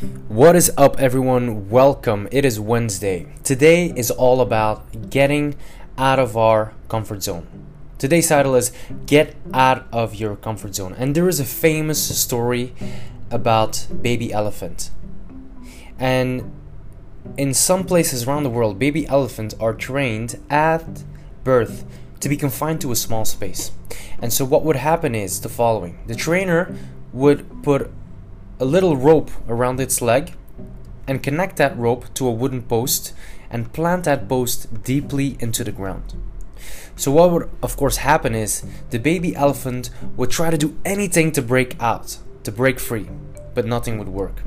What is up, everyone? Welcome. It is Wednesday. Today is all about getting out of our comfort zone. Today's title is Get Out of Your Comfort Zone. And there is a famous story about baby elephant. And in some places around the world, baby elephants are trained at birth to be confined to a small space. And so, what would happen is the following the trainer would put a little rope around its leg and connect that rope to a wooden post and plant that post deeply into the ground. So, what would of course happen is the baby elephant would try to do anything to break out, to break free, but nothing would work.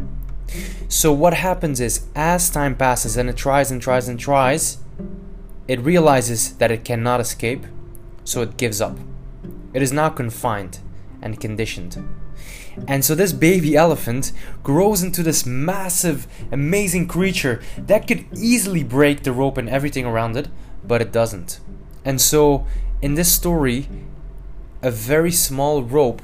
So, what happens is as time passes and it tries and tries and tries, it realizes that it cannot escape, so it gives up. It is now confined and conditioned. And so this baby elephant grows into this massive, amazing creature that could easily break the rope and everything around it, but it doesn't. And so in this story, a very small rope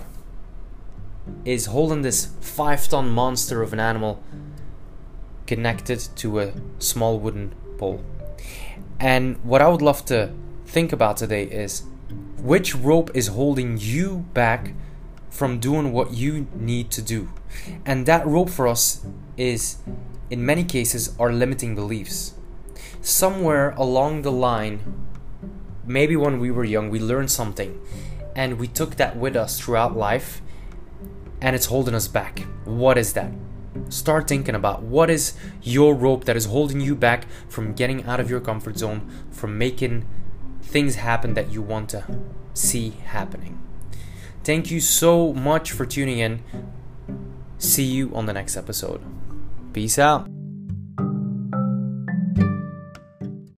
is holding this five ton monster of an animal connected to a small wooden pole. And what I would love to think about today is which rope is holding you back from doing what you need to do. And that rope for us is, in many cases, our limiting beliefs. Somewhere along the line, maybe when we were young, we learned something and we took that with us throughout life and it's holding us back. What is that? Start thinking about what is your rope that is holding you back from getting out of your comfort zone, from making things happen that you want to see happening. Thank you so much for tuning in. See you on the next episode. Peace out.